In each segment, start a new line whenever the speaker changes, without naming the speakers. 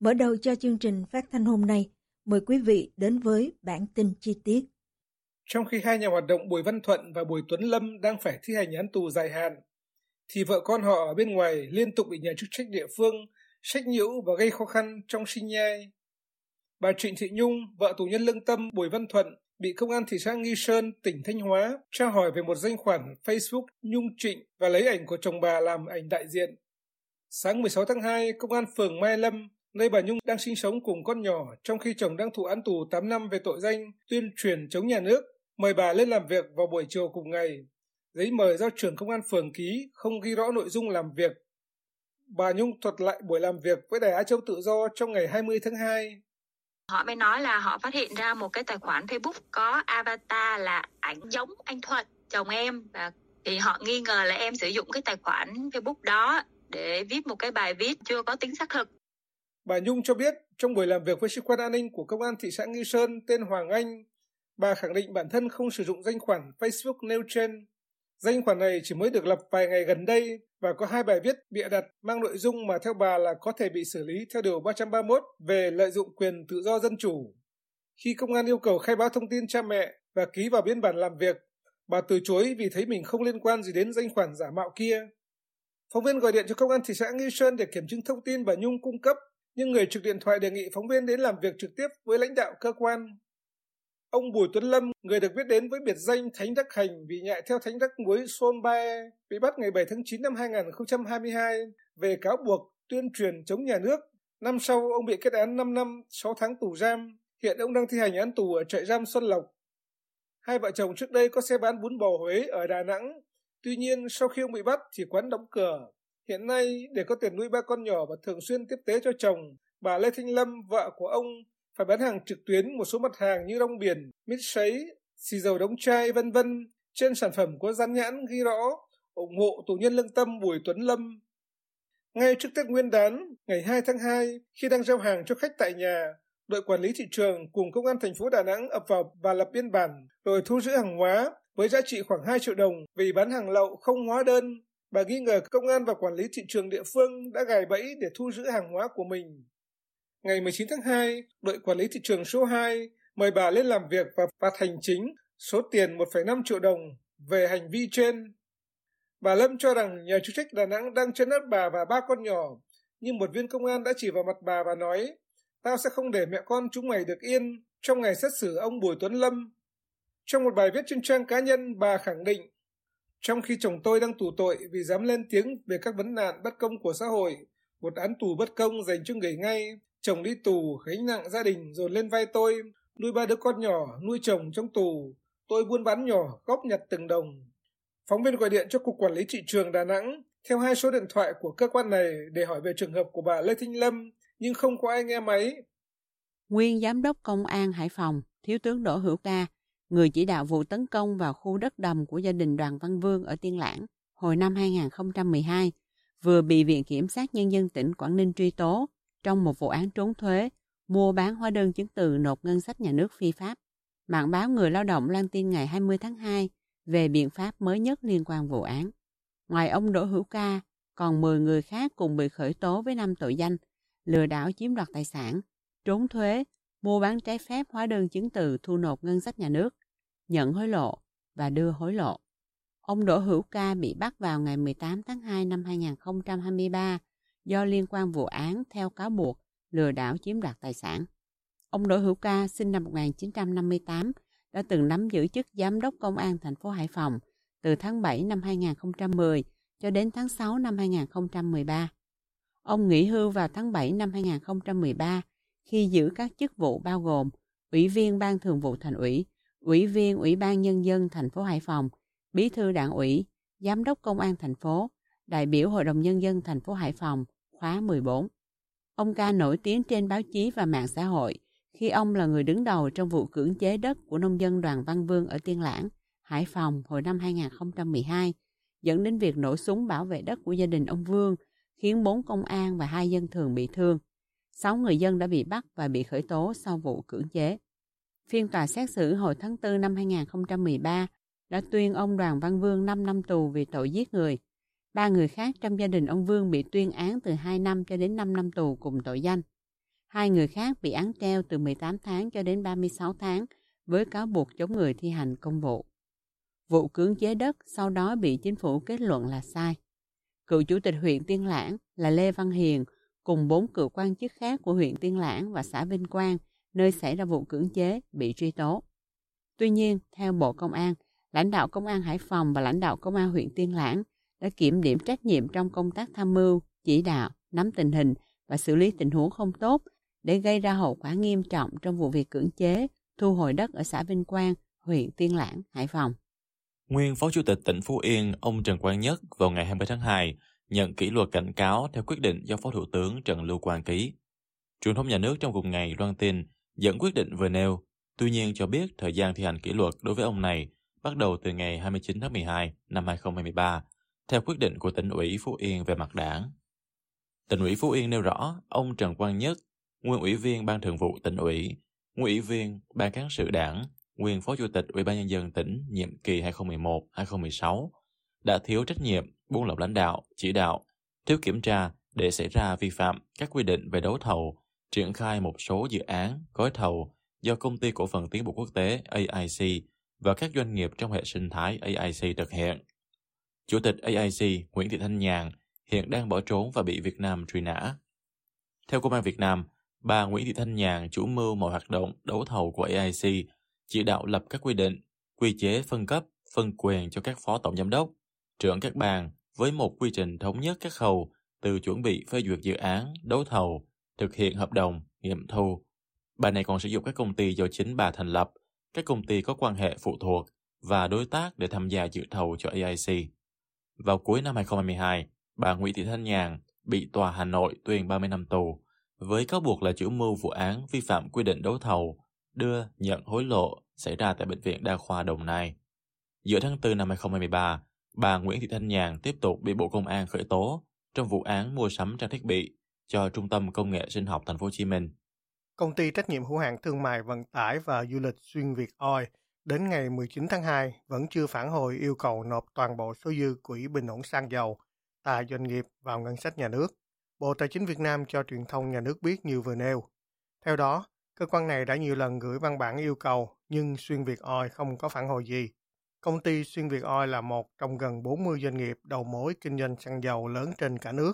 Mở đầu cho chương trình phát thanh hôm nay, mời quý vị đến với bản tin chi tiết.
Trong khi hai nhà hoạt động Bùi Văn Thuận và Bùi Tuấn Lâm đang phải thi hành án tù dài hạn, thì vợ con họ ở bên ngoài liên tục bị nhà chức trách địa phương sách nhiễu và gây khó khăn trong sinh nhai. Bà Trịnh Thị Nhung, vợ tù nhân lương tâm Bùi Văn Thuận, bị công an thị xã Nghi Sơn, tỉnh Thanh Hóa tra hỏi về một danh khoản Facebook Nhung Trịnh và lấy ảnh của chồng bà làm ảnh đại diện. Sáng 16 tháng 2, công an phường Mai Lâm nơi bà Nhung đang sinh sống cùng con nhỏ trong khi chồng đang thụ án tù 8 năm về tội danh tuyên truyền chống nhà nước, mời bà lên làm việc vào buổi chiều cùng ngày. Giấy mời do trưởng công an phường ký không ghi rõ nội dung làm việc. Bà Nhung thuật lại buổi làm việc với Đài Á Châu Tự Do trong ngày 20 tháng 2.
Họ mới nói là họ phát hiện ra một cái tài khoản Facebook có avatar là ảnh giống anh Thuận, chồng em và thì họ nghi ngờ là em sử dụng cái tài khoản Facebook đó để viết một cái bài viết chưa có tính xác thực
Bà Nhung cho biết trong buổi làm việc với sĩ quan an ninh của công an thị xã Nghi Sơn tên Hoàng Anh, bà khẳng định bản thân không sử dụng danh khoản Facebook nêu trên. Danh khoản này chỉ mới được lập vài ngày gần đây và có hai bài viết bịa đặt mang nội dung mà theo bà là có thể bị xử lý theo điều 331 về lợi dụng quyền tự do dân chủ. Khi công an yêu cầu khai báo thông tin cha mẹ và ký vào biên bản làm việc, bà từ chối vì thấy mình không liên quan gì đến danh khoản giả mạo kia. Phóng viên gọi điện cho công an thị xã Nghi Sơn để kiểm chứng thông tin bà Nhung cung cấp nhưng người trực điện thoại đề nghị phóng viên đến làm việc trực tiếp với lãnh đạo cơ quan. Ông Bùi Tuấn Lâm, người được biết đến với biệt danh Thánh Đắc Hành vì nhại theo Thánh Đắc Muối Son Bae, bị bắt ngày 7 tháng 9 năm 2022 về cáo buộc tuyên truyền chống nhà nước. Năm sau, ông bị kết án 5 năm 6 tháng tù giam. Hiện ông đang thi hành án tù ở trại giam Xuân Lộc. Hai vợ chồng trước đây có xe bán bún bò Huế ở Đà Nẵng. Tuy nhiên, sau khi ông bị bắt thì quán đóng cửa. Hiện nay, để có tiền nuôi ba con nhỏ và thường xuyên tiếp tế cho chồng, bà Lê Thanh Lâm, vợ của ông, phải bán hàng trực tuyến một số mặt hàng như rong biển, mít sấy, xì dầu đóng chai, vân vân. Trên sản phẩm có dán nhãn ghi rõ ủng hộ tù nhân lương tâm Bùi Tuấn Lâm. Ngay trước Tết Nguyên đán, ngày 2 tháng 2, khi đang giao hàng cho khách tại nhà, đội quản lý thị trường cùng công an thành phố Đà Nẵng ập vào và lập biên bản rồi thu giữ hàng hóa với giá trị khoảng 2 triệu đồng vì bán hàng lậu không hóa đơn Bà nghi ngờ công an và quản lý thị trường địa phương đã gài bẫy để thu giữ hàng hóa của mình. Ngày 19 tháng 2, đội quản lý thị trường số 2 mời bà lên làm việc và phạt hành chính số tiền 1,5 triệu đồng về hành vi trên. Bà Lâm cho rằng nhà chức trách Đà Nẵng đang chấn áp bà và ba con nhỏ, nhưng một viên công an đã chỉ vào mặt bà và nói, tao sẽ không để mẹ con chúng mày được yên trong ngày xét xử ông Bùi Tuấn Lâm. Trong một bài viết trên trang cá nhân, bà khẳng định trong khi chồng tôi đang tù tội vì dám lên tiếng về các vấn nạn bất công của xã hội, một án tù bất công dành cho người ngay, chồng đi tù, gánh nặng gia đình dồn lên vai tôi, nuôi ba đứa con nhỏ, nuôi chồng trong tù, tôi buôn bán nhỏ, góp nhặt từng đồng. Phóng viên gọi điện cho Cục Quản lý Thị trường Đà Nẵng theo hai số điện thoại của cơ quan này để hỏi về trường hợp của bà Lê Thanh Lâm, nhưng không có ai nghe máy.
Nguyên Giám đốc Công an Hải Phòng, Thiếu tướng Đỗ Hữu Ca, người chỉ đạo vụ tấn công vào khu đất đầm của gia đình Đoàn Văn Vương ở Tiên Lãng hồi năm 2012, vừa bị Viện Kiểm sát Nhân dân tỉnh Quảng Ninh truy tố trong một vụ án trốn thuế, mua bán hóa đơn chứng từ nộp ngân sách nhà nước phi pháp. Mạng báo Người Lao động lan tin ngày 20 tháng 2 về biện pháp mới nhất liên quan vụ án. Ngoài ông Đỗ Hữu Ca, còn 10 người khác cùng bị khởi tố với năm tội danh lừa đảo chiếm đoạt tài sản, trốn thuế, mua bán trái phép hóa đơn chứng từ thu nộp ngân sách nhà nước, nhận hối lộ và đưa hối lộ. Ông Đỗ Hữu Ca bị bắt vào ngày 18 tháng 2 năm 2023 do liên quan vụ án theo cáo buộc lừa đảo chiếm đoạt tài sản. Ông Đỗ Hữu Ca sinh năm 1958 đã từng nắm giữ chức giám đốc công an thành phố Hải Phòng từ tháng 7 năm 2010 cho đến tháng 6 năm 2013. Ông nghỉ hưu vào tháng 7 năm 2013 khi giữ các chức vụ bao gồm Ủy viên Ban Thường vụ Thành ủy, Ủy viên Ủy ban Nhân dân thành phố Hải Phòng, Bí thư Đảng ủy, Giám đốc Công an thành phố, đại biểu Hội đồng Nhân dân thành phố Hải Phòng, khóa 14. Ông ca nổi tiếng trên báo chí và mạng xã hội khi ông là người đứng đầu trong vụ cưỡng chế đất của nông dân Đoàn Văn Vương ở Tiên Lãng, Hải Phòng hồi năm 2012, dẫn đến việc nổ súng bảo vệ đất của gia đình ông Vương, khiến bốn công an và hai dân thường bị thương. Sáu người dân đã bị bắt và bị khởi tố sau vụ cưỡng chế. Phiên tòa xét xử hồi tháng 4 năm 2013 đã tuyên ông Đoàn Văn Vương 5 năm tù vì tội giết người. Ba người khác trong gia đình ông Vương bị tuyên án từ 2 năm cho đến 5 năm tù cùng tội danh. Hai người khác bị án treo từ 18 tháng cho đến 36 tháng với cáo buộc chống người thi hành công vụ. Vụ cưỡng chế đất sau đó bị chính phủ kết luận là sai. Cựu chủ tịch huyện Tiên Lãng là Lê Văn Hiền cùng bốn cựu quan chức khác của huyện Tiên Lãng và xã Vinh Quang nơi xảy ra vụ cưỡng chế bị truy tố. Tuy nhiên, theo Bộ Công an, lãnh đạo Công an Hải Phòng và lãnh đạo Công an huyện Tiên Lãng đã kiểm điểm trách nhiệm trong công tác tham mưu, chỉ đạo, nắm tình hình và xử lý tình huống không tốt để gây ra hậu quả nghiêm trọng trong vụ việc cưỡng chế, thu hồi đất ở xã Vinh Quang, huyện Tiên Lãng, Hải Phòng.
Nguyên Phó Chủ tịch tỉnh Phú Yên, ông Trần Quang Nhất vào ngày 20 tháng 2 nhận kỷ luật cảnh cáo theo quyết định do Phó Thủ tướng Trần Lưu Quang ký. Truyền thông nhà nước trong cùng ngày loan tin dẫn quyết định vừa nêu, tuy nhiên cho biết thời gian thi hành kỷ luật đối với ông này bắt đầu từ ngày 29 tháng 12 năm 2023, theo quyết định của tỉnh ủy Phú Yên về mặt đảng. Tỉnh ủy Phú Yên nêu rõ, ông Trần Quang Nhất, nguyên ủy viên Ban Thường vụ tỉnh ủy, nguyên ủy viên Ban cán sự đảng, nguyên phó chủ tịch Ủy ban nhân dân tỉnh nhiệm kỳ 2011-2016 đã thiếu trách nhiệm, buông lỏng lãnh đạo, chỉ đạo, thiếu kiểm tra để xảy ra vi phạm các quy định về đấu thầu, triển khai một số dự án, gói thầu do công ty cổ phần tiến bộ quốc tế AIC và các doanh nghiệp trong hệ sinh thái AIC thực hiện. Chủ tịch AIC Nguyễn Thị Thanh Nhàn hiện đang bỏ trốn và bị Việt Nam truy nã. Theo Công an Việt Nam, bà Nguyễn Thị Thanh Nhàn chủ mưu mọi hoạt động đấu thầu của AIC, chỉ đạo lập các quy định, quy chế phân cấp, phân quyền cho các phó tổng giám đốc, trưởng các bàn với một quy trình thống nhất các khâu từ chuẩn bị phê duyệt dự án, đấu thầu, thực hiện hợp đồng, nghiệm thu. Bà này còn sử dụng các công ty do chính bà thành lập, các công ty có quan hệ phụ thuộc và đối tác để tham gia dự thầu cho AIC. Vào cuối năm 2022, bà Nguyễn Thị Thanh Nhàn bị tòa Hà Nội tuyên 30 năm tù với cáo buộc là chủ mưu vụ án vi phạm quy định đấu thầu, đưa, nhận hối lộ xảy ra tại Bệnh viện Đa khoa Đồng Nai. Giữa tháng 4 năm 2023, bà Nguyễn Thị Thanh Nhàn tiếp tục bị Bộ Công an khởi tố trong vụ án mua sắm trang thiết bị cho Trung tâm Công nghệ Sinh học Thành phố Hồ Chí Minh.
Công ty trách nhiệm hữu hạn thương mại vận tải và du lịch xuyên Việt Oi đến ngày 19 tháng 2 vẫn chưa phản hồi yêu cầu nộp toàn bộ số dư quỹ bình ổn xăng dầu tại doanh nghiệp vào ngân sách nhà nước. Bộ Tài chính Việt Nam cho truyền thông nhà nước biết như vừa nêu. Theo đó, cơ quan này đã nhiều lần gửi văn bản yêu cầu nhưng Xuyên Việt Oi không có phản hồi gì. Công ty Xuyên Việt Oil là một trong gần 40 doanh nghiệp đầu mối kinh doanh xăng dầu lớn trên cả nước.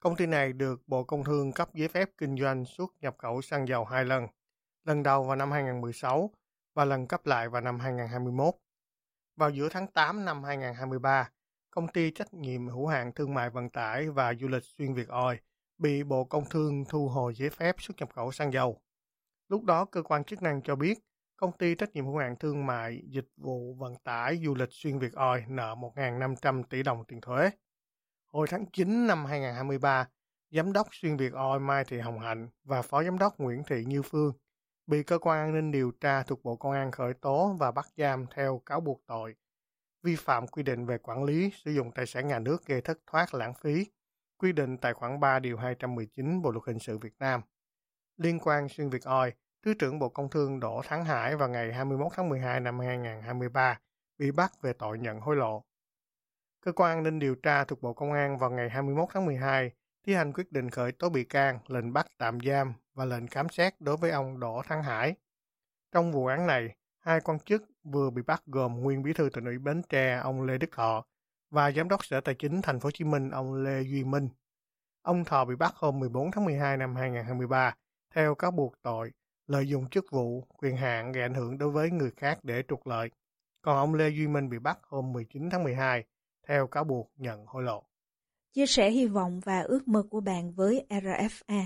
Công ty này được Bộ Công Thương cấp giấy phép kinh doanh xuất nhập khẩu xăng dầu hai lần, lần đầu vào năm 2016 và lần cấp lại vào năm 2021. Vào giữa tháng 8 năm 2023, công ty trách nhiệm hữu hạn thương mại vận tải và du lịch xuyên Việt Oil bị Bộ Công Thương thu hồi giấy phép xuất nhập khẩu xăng dầu. Lúc đó, cơ quan chức năng cho biết công ty trách nhiệm hữu hạn thương mại dịch vụ vận tải du lịch xuyên Việt Oi nợ 1.500 tỷ đồng tiền thuế. Hồi tháng 9 năm 2023, Giám đốc xuyên Việt Oi Mai Thị Hồng Hạnh và Phó Giám đốc Nguyễn Thị Như Phương bị cơ quan an ninh điều tra thuộc Bộ Công an khởi tố và bắt giam theo cáo buộc tội vi phạm quy định về quản lý sử dụng tài sản nhà nước gây thất thoát lãng phí, quy định tại khoản 3 điều 219 Bộ luật hình sự Việt Nam. Liên quan xuyên Việt Oi. Thứ trưởng Bộ Công Thương Đỗ Thắng Hải vào ngày 21 tháng 12 năm 2023 bị bắt về tội nhận hối lộ. Cơ quan an ninh điều tra thuộc Bộ Công an vào ngày 21 tháng 12 thi hành quyết định khởi tố bị can, lệnh bắt tạm giam và lệnh khám xét đối với ông Đỗ Thắng Hải. Trong vụ án này, hai quan chức vừa bị bắt gồm nguyên bí thư tỉnh ủy Bến Tre ông Lê Đức Thọ và giám đốc Sở Tài chính Thành phố Hồ Chí Minh ông Lê Duy Minh. Ông Thọ bị bắt hôm 14 tháng 12 năm 2023 theo cáo buộc tội lợi dụng chức vụ, quyền hạn gây ảnh hưởng đối với người khác để trục lợi. Còn ông Lê Duy Minh bị bắt hôm 19 tháng 12 theo cáo buộc nhận hối lộ.
Chia sẻ hy vọng và ước mơ của bạn với RFA.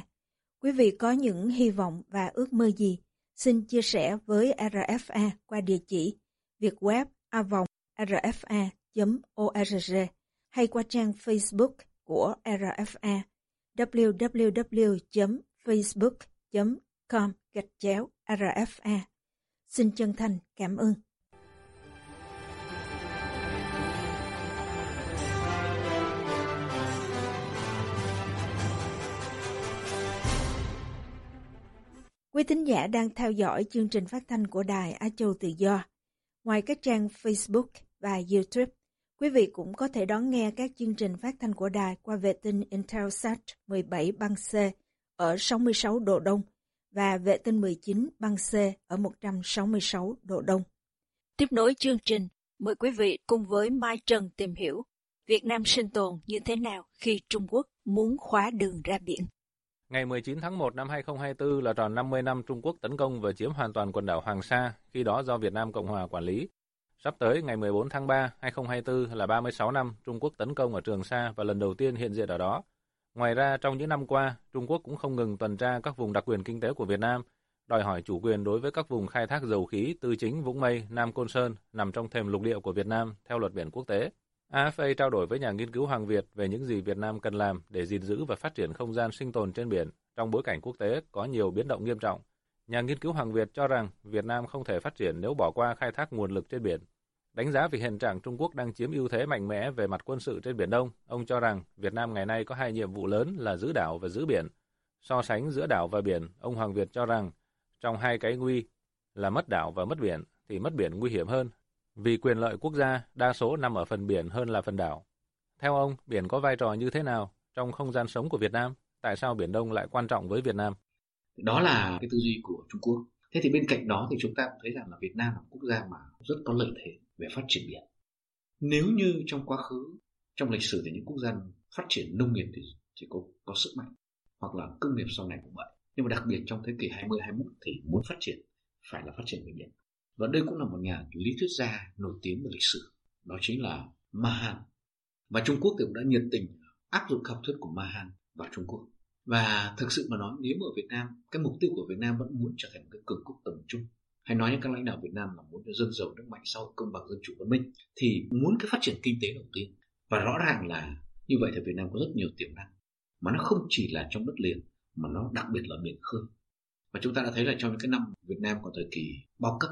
Quý vị có những hy vọng và ước mơ gì? Xin chia sẻ với RFA qua địa chỉ việt web avongrfa.org hay qua trang Facebook của RFA www.facebook.com gạch chéo RFA. Xin chân thành cảm ơn. Quý thính giả đang theo dõi chương trình phát thanh của Đài Á Châu Tự Do. Ngoài các trang Facebook và YouTube, quý vị cũng có thể đón nghe các chương trình phát thanh của đài qua vệ tinh Intelsat 17 băng C ở 66 độ Đông và vệ tinh 19 băng C ở 166 độ Đông. Tiếp nối chương trình, mời quý vị cùng với Mai Trần tìm hiểu Việt Nam sinh tồn như thế nào khi Trung Quốc muốn khóa đường ra biển.
Ngày 19 tháng 1 năm 2024 là tròn 50 năm Trung Quốc tấn công và chiếm hoàn toàn quần đảo Hoàng Sa, khi đó do Việt Nam Cộng Hòa quản lý. Sắp tới, ngày 14 tháng 3, 2024 là 36 năm Trung Quốc tấn công ở Trường Sa và lần đầu tiên hiện diện ở đó. Ngoài ra, trong những năm qua, Trung Quốc cũng không ngừng tuần tra các vùng đặc quyền kinh tế của Việt Nam, đòi hỏi chủ quyền đối với các vùng khai thác dầu khí từ Chính, Vũng Mây, Nam Côn Sơn nằm trong thềm lục địa của Việt Nam theo luật biển quốc tế. AFA trao đổi với nhà nghiên cứu Hoàng Việt về những gì Việt Nam cần làm để gìn giữ và phát triển không gian sinh tồn trên biển trong bối cảnh quốc tế có nhiều biến động nghiêm trọng. Nhà nghiên cứu Hoàng Việt cho rằng Việt Nam không thể phát triển nếu bỏ qua khai thác nguồn lực trên biển. Đánh giá về hiện trạng Trung Quốc đang chiếm ưu thế mạnh mẽ về mặt quân sự trên Biển Đông, ông cho rằng Việt Nam ngày nay có hai nhiệm vụ lớn là giữ đảo và giữ biển. So sánh giữa đảo và biển, ông Hoàng Việt cho rằng trong hai cái nguy là mất đảo và mất biển thì mất biển nguy hiểm hơn vì quyền lợi quốc gia đa số nằm ở phần biển hơn là phần đảo. Theo ông, biển có vai trò như thế nào trong không gian sống của Việt Nam? Tại sao Biển Đông lại quan trọng với Việt Nam?
Đó là cái tư duy của Trung Quốc. Thế thì bên cạnh đó thì chúng ta cũng thấy rằng là Việt Nam là một quốc gia mà rất có lợi thế về phát triển biển. Nếu như trong quá khứ, trong lịch sử thì những quốc gia phát triển nông nghiệp thì, thì có, có sức mạnh, hoặc là công nghiệp sau này cũng vậy. Nhưng mà đặc biệt trong thế kỷ 20 21 thì muốn phát triển phải là phát triển về biển. Và đây cũng là một nhà lý thuyết gia nổi tiếng về lịch sử, đó chính là Mahan. Và Trung Quốc thì cũng đã nhiệt tình áp dụng học thuyết của Mahan vào Trung Quốc. Và thực sự mà nói nếu mà ở Việt Nam, cái mục tiêu của Việt Nam vẫn muốn trở thành một cái cường quốc tầm trung hay nói những các lãnh đạo Việt Nam là muốn cho dân giàu nước mạnh sau công bằng dân chủ văn minh, thì muốn cái phát triển kinh tế đầu tiên. Và rõ ràng là như vậy thì Việt Nam có rất nhiều tiềm năng, mà nó không chỉ là trong đất liền, mà nó đặc biệt là biển khơi. Và chúng ta đã thấy là trong những cái năm Việt Nam còn thời kỳ bao cấp,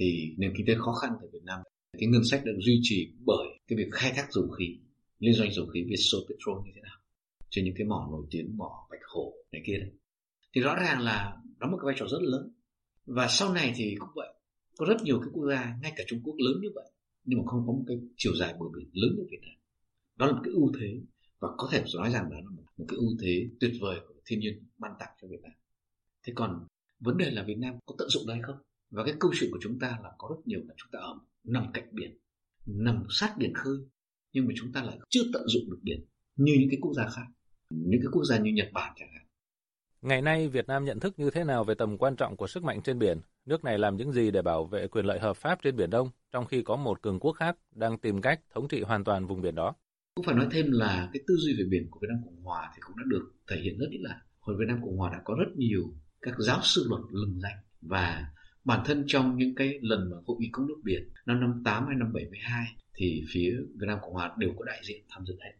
thì nền kinh tế khó khăn tại Việt Nam, cái ngân sách được duy trì bởi cái việc khai thác dầu khí, liên doanh dầu khí Vietso Petrol như thế nào, trên những cái mỏ nổi tiếng, mỏ Bạch Hổ này kia đấy. Thì rõ ràng là đóng một cái vai trò rất lớn và sau này thì cũng vậy. Có rất nhiều cái quốc gia, ngay cả Trung Quốc lớn như vậy, nhưng mà không có một cái chiều dài bờ biển lớn như Việt Nam. Đó là một cái ưu thế, và có thể nói rằng đó là một cái ưu thế tuyệt vời của thiên nhiên ban tặng cho Việt Nam. Thế còn vấn đề là Việt Nam có tận dụng đây không? Và cái câu chuyện của chúng ta là có rất nhiều là chúng ta ở nằm cạnh biển, nằm sát biển khơi, nhưng mà chúng ta lại chưa tận dụng được biển như những cái quốc gia khác. Những cái quốc gia như Nhật Bản chẳng hạn
Ngày nay, Việt Nam nhận thức như thế nào về tầm quan trọng của sức mạnh trên biển? Nước này làm những gì để bảo vệ quyền lợi hợp pháp trên Biển Đông, trong khi có một cường quốc khác đang tìm cách thống trị hoàn toàn vùng biển đó?
Cũng phải nói thêm là cái tư duy về biển của Việt Nam Cộng Hòa thì cũng đã được thể hiện rất là hồi Việt Nam Cộng Hòa đã có rất nhiều các giáo sư luật lừng danh và bản thân trong những cái lần mà hội nghị công nước biển năm 58 hay năm 72 thì phía Việt Nam Cộng Hòa đều có đại diện tham dự hết.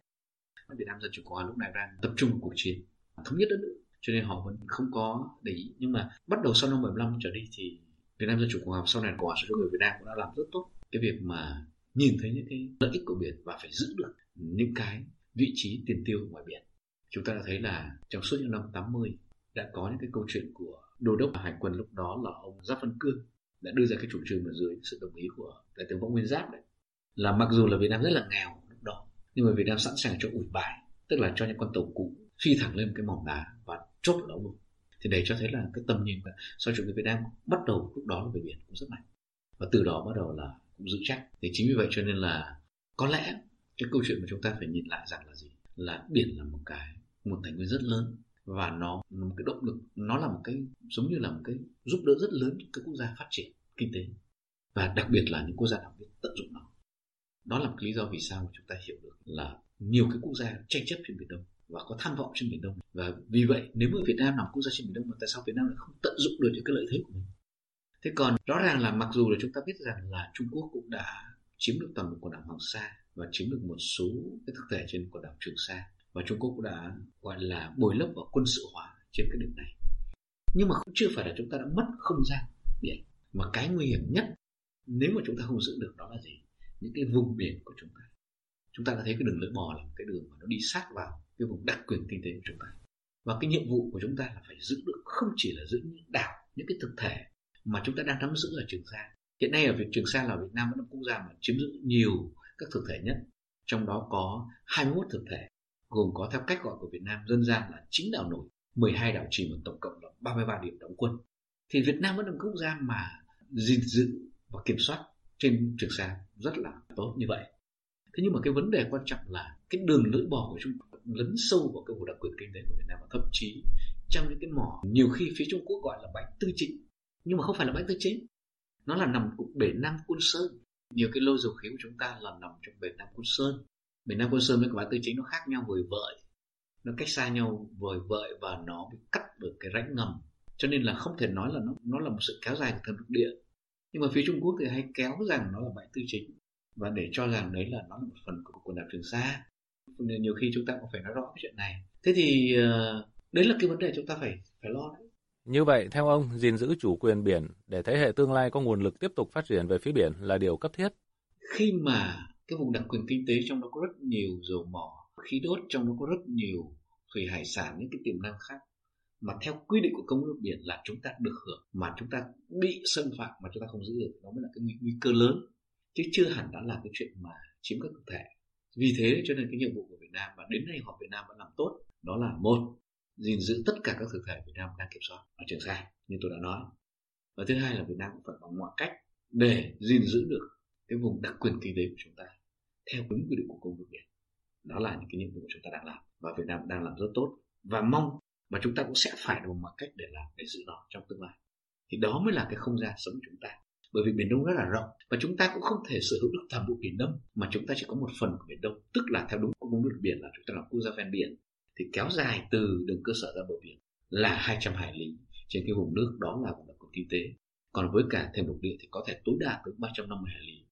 Việt Nam Dân Chủ Cộng Hòa lúc này đang tập trung vào cuộc chiến thống nhất đất nước cho nên họ vẫn không có để ý. Nhưng mà bắt đầu sau năm 75 trở đi thì Việt Nam Dân Chủ Cộng Hòa sau này Cộng hòa số người Việt Nam cũng đã làm rất tốt cái việc mà nhìn thấy những cái lợi ích của biển và phải giữ được những cái vị trí tiền tiêu ngoài biển. Chúng ta đã thấy là trong suốt những năm 80 đã có những cái câu chuyện của đô đốc hải quân lúc đó là ông Giáp Văn Cương đã đưa ra cái chủ trương mà dưới sự đồng ý của đại tướng Võ Nguyên Giáp đấy. Là mặc dù là Việt Nam rất là nghèo lúc đó, nhưng mà Việt Nam sẵn sàng cho ủi bài, tức là cho những con tàu cũ phi thẳng lên cái mỏng đá chốt ở đó luôn thì đấy cho thấy là cái tầm nhìn sau chủ nghĩa Việt Nam bắt đầu lúc đó là về biển cũng rất mạnh. Và từ đó bắt đầu là cũng giữ chắc. Thì chính vì vậy cho nên là có lẽ cái câu chuyện mà chúng ta phải nhìn lại rằng là gì? Là biển là một cái, một tài nguyên rất lớn và nó là một cái động lực, nó là một cái, giống như là một cái giúp đỡ rất lớn cho các quốc gia phát triển kinh tế. Và đặc biệt là những quốc gia nào biết tận dụng nó. Đó là một lý do vì sao chúng ta hiểu được là nhiều cái quốc gia tranh chấp trên biển đông và có tham vọng trên biển đông và vì vậy, nếu mà Việt Nam là quốc gia trên biển đông mà tại sao Việt Nam lại không tận dụng được những cái lợi thế của mình? Thế còn rõ ràng là mặc dù là chúng ta biết rằng là Trung Quốc cũng đã chiếm được toàn bộ quần đảo Hoàng Sa và chiếm được một số cái thực thể trên quần đảo Trường Sa, và Trung Quốc cũng đã, gọi là, bồi lấp và quân sự hóa trên cái điểm này. Nhưng mà cũng chưa phải là chúng ta đã mất không gian biển mà cái nguy hiểm nhất, nếu mà chúng ta không giữ được đó là gì? Những cái vùng biển của chúng ta. Chúng ta đã thấy cái đường lưỡi bò là một cái đường mà nó đi sát vào cái vùng đặc quyền kinh tế của chúng ta. Và cái nhiệm vụ của chúng ta là phải giữ được, không chỉ là giữ những đảo, những cái thực thể mà chúng ta đang nắm giữ ở Trường Sa. Hiện nay ở Việt, Trường Sa là Việt Nam vẫn là quốc gia mà chiếm giữ nhiều các thực thể nhất. Trong đó có 21 thực thể, gồm có theo cách gọi của Việt Nam dân gian là chín đảo nổi 12 đảo chìm và tổng cộng là 33 điểm đóng quân. Thì Việt Nam vẫn là quốc gia mà gìn giữ và kiểm soát trên Trường Sa rất là tốt như vậy. Thế nhưng mà cái vấn đề quan trọng là cái đường lưỡi bò của chúng lấn sâu vào cái vùng đặc quyền kinh tế của Việt Nam và thậm chí trong những cái mỏ, nhiều khi phía Trung Quốc gọi là bãi tư chính. Nhưng mà không phải là bãi tư chính. Nó là nằm cục bể Nam Quân Sơn. Nhiều cái lô dầu khí của chúng ta là nằm trong bể Nam Quân Sơn. Bể Nam Quân Sơn với bãi tư chính nó khác nhau vời vợi. Nó cách xa nhau vời vợi và nó bị cắt bởi cái rãnh ngầm. Cho nên là không thể nói là nó nó là một sự kéo dài của thềm lục địa. Nhưng mà phía Trung Quốc thì hay kéo rằng nó là bãi tư chính. Và để cho rằng đấy là, nó là một phần của quần đảo Trường Sa nhiều khi chúng ta cũng phải nói rõ cái chuyện này. Thế thì uh, đấy là cái vấn đề chúng ta phải phải lo đấy.
Như vậy, theo ông, gìn giữ chủ quyền biển để thế hệ tương lai có nguồn lực tiếp tục phát triển về phía biển là điều cấp thiết.
Khi mà cái vùng đặc quyền kinh tế trong đó có rất nhiều dầu mỏ, khí đốt trong đó có rất nhiều thủy hải sản, những cái tiềm năng khác mà theo quy định của công ước biển là chúng ta được hưởng mà chúng ta bị xâm phạm mà chúng ta không giữ được đó mới là cái nguy, nguy cơ lớn. Chứ chưa hẳn đã là cái chuyện mà chiếm các thực thể vì thế cho nên cái nhiệm vụ của Việt Nam và đến nay họ Việt Nam vẫn làm tốt, đó là một, gìn giữ tất cả các thực thể Việt Nam đang kiểm soát ở Trường Sa như tôi đã nói. Và thứ hai là Việt Nam cũng phải bằng mọi cách để gìn giữ được cái vùng đặc quyền kinh tế của chúng ta theo đúng quy định của công ước biển. Đó là những cái nhiệm vụ của chúng ta đang làm và Việt Nam đang làm rất tốt và mong và chúng ta cũng sẽ phải bằng mọi cách để làm, để giữ nó trong tương lai. Thì đó mới là cái không gian sống của chúng ta bởi vì biển đông rất là rộng. Và chúng ta cũng không thể sở hữu được toàn bộ biển đông mà chúng ta chỉ có một phần của biển đông. Tức là theo đúng công ước biển là chúng ta là quốc gia ven biển thì kéo dài từ đường cơ sở ra bờ biển là 200 hải lý. Trên cái vùng nước đó là vùng đặc quyền kinh tế. Còn với cả thêm lục địa thì có thể tối đa tới 350 hải lý.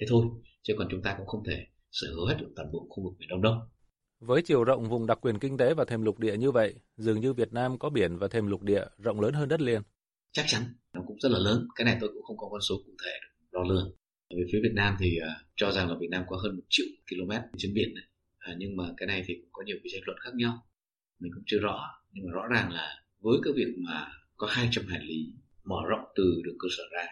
Thế thôi chứ còn chúng ta cũng không thể sở hữu hết được toàn bộ khu vực biển đông đâu.
Với chiều rộng vùng đặc quyền kinh tế và thềm lục địa như vậy, dường như Việt Nam có biển và thềm lục địa rộng lớn hơn đất liền.
Chắc chắn, nó cũng rất là lớn. Cái này tôi cũng không có con số cụ thể đo lường. Về phía Việt Nam thì uh, cho rằng là Việt Nam có hơn một triệu km trên biển này à, nhưng mà cái này thì cũng có nhiều cái tranh luận khác nhau mình cũng chưa rõ nhưng mà rõ ràng là với cái việc mà có 200 hải lý mở rộng từ đường cơ sở ra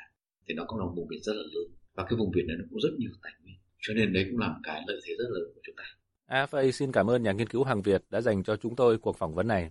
thì nó cũng là một vùng biển rất là lớn và cái vùng biển này nó cũng rất nhiều tài nguyên cho nên đấy cũng là một cái lợi thế rất lớn của chúng ta.
À, AFA xin cảm ơn nhà nghiên cứu hàng Việt đã dành cho chúng tôi cuộc phỏng vấn này.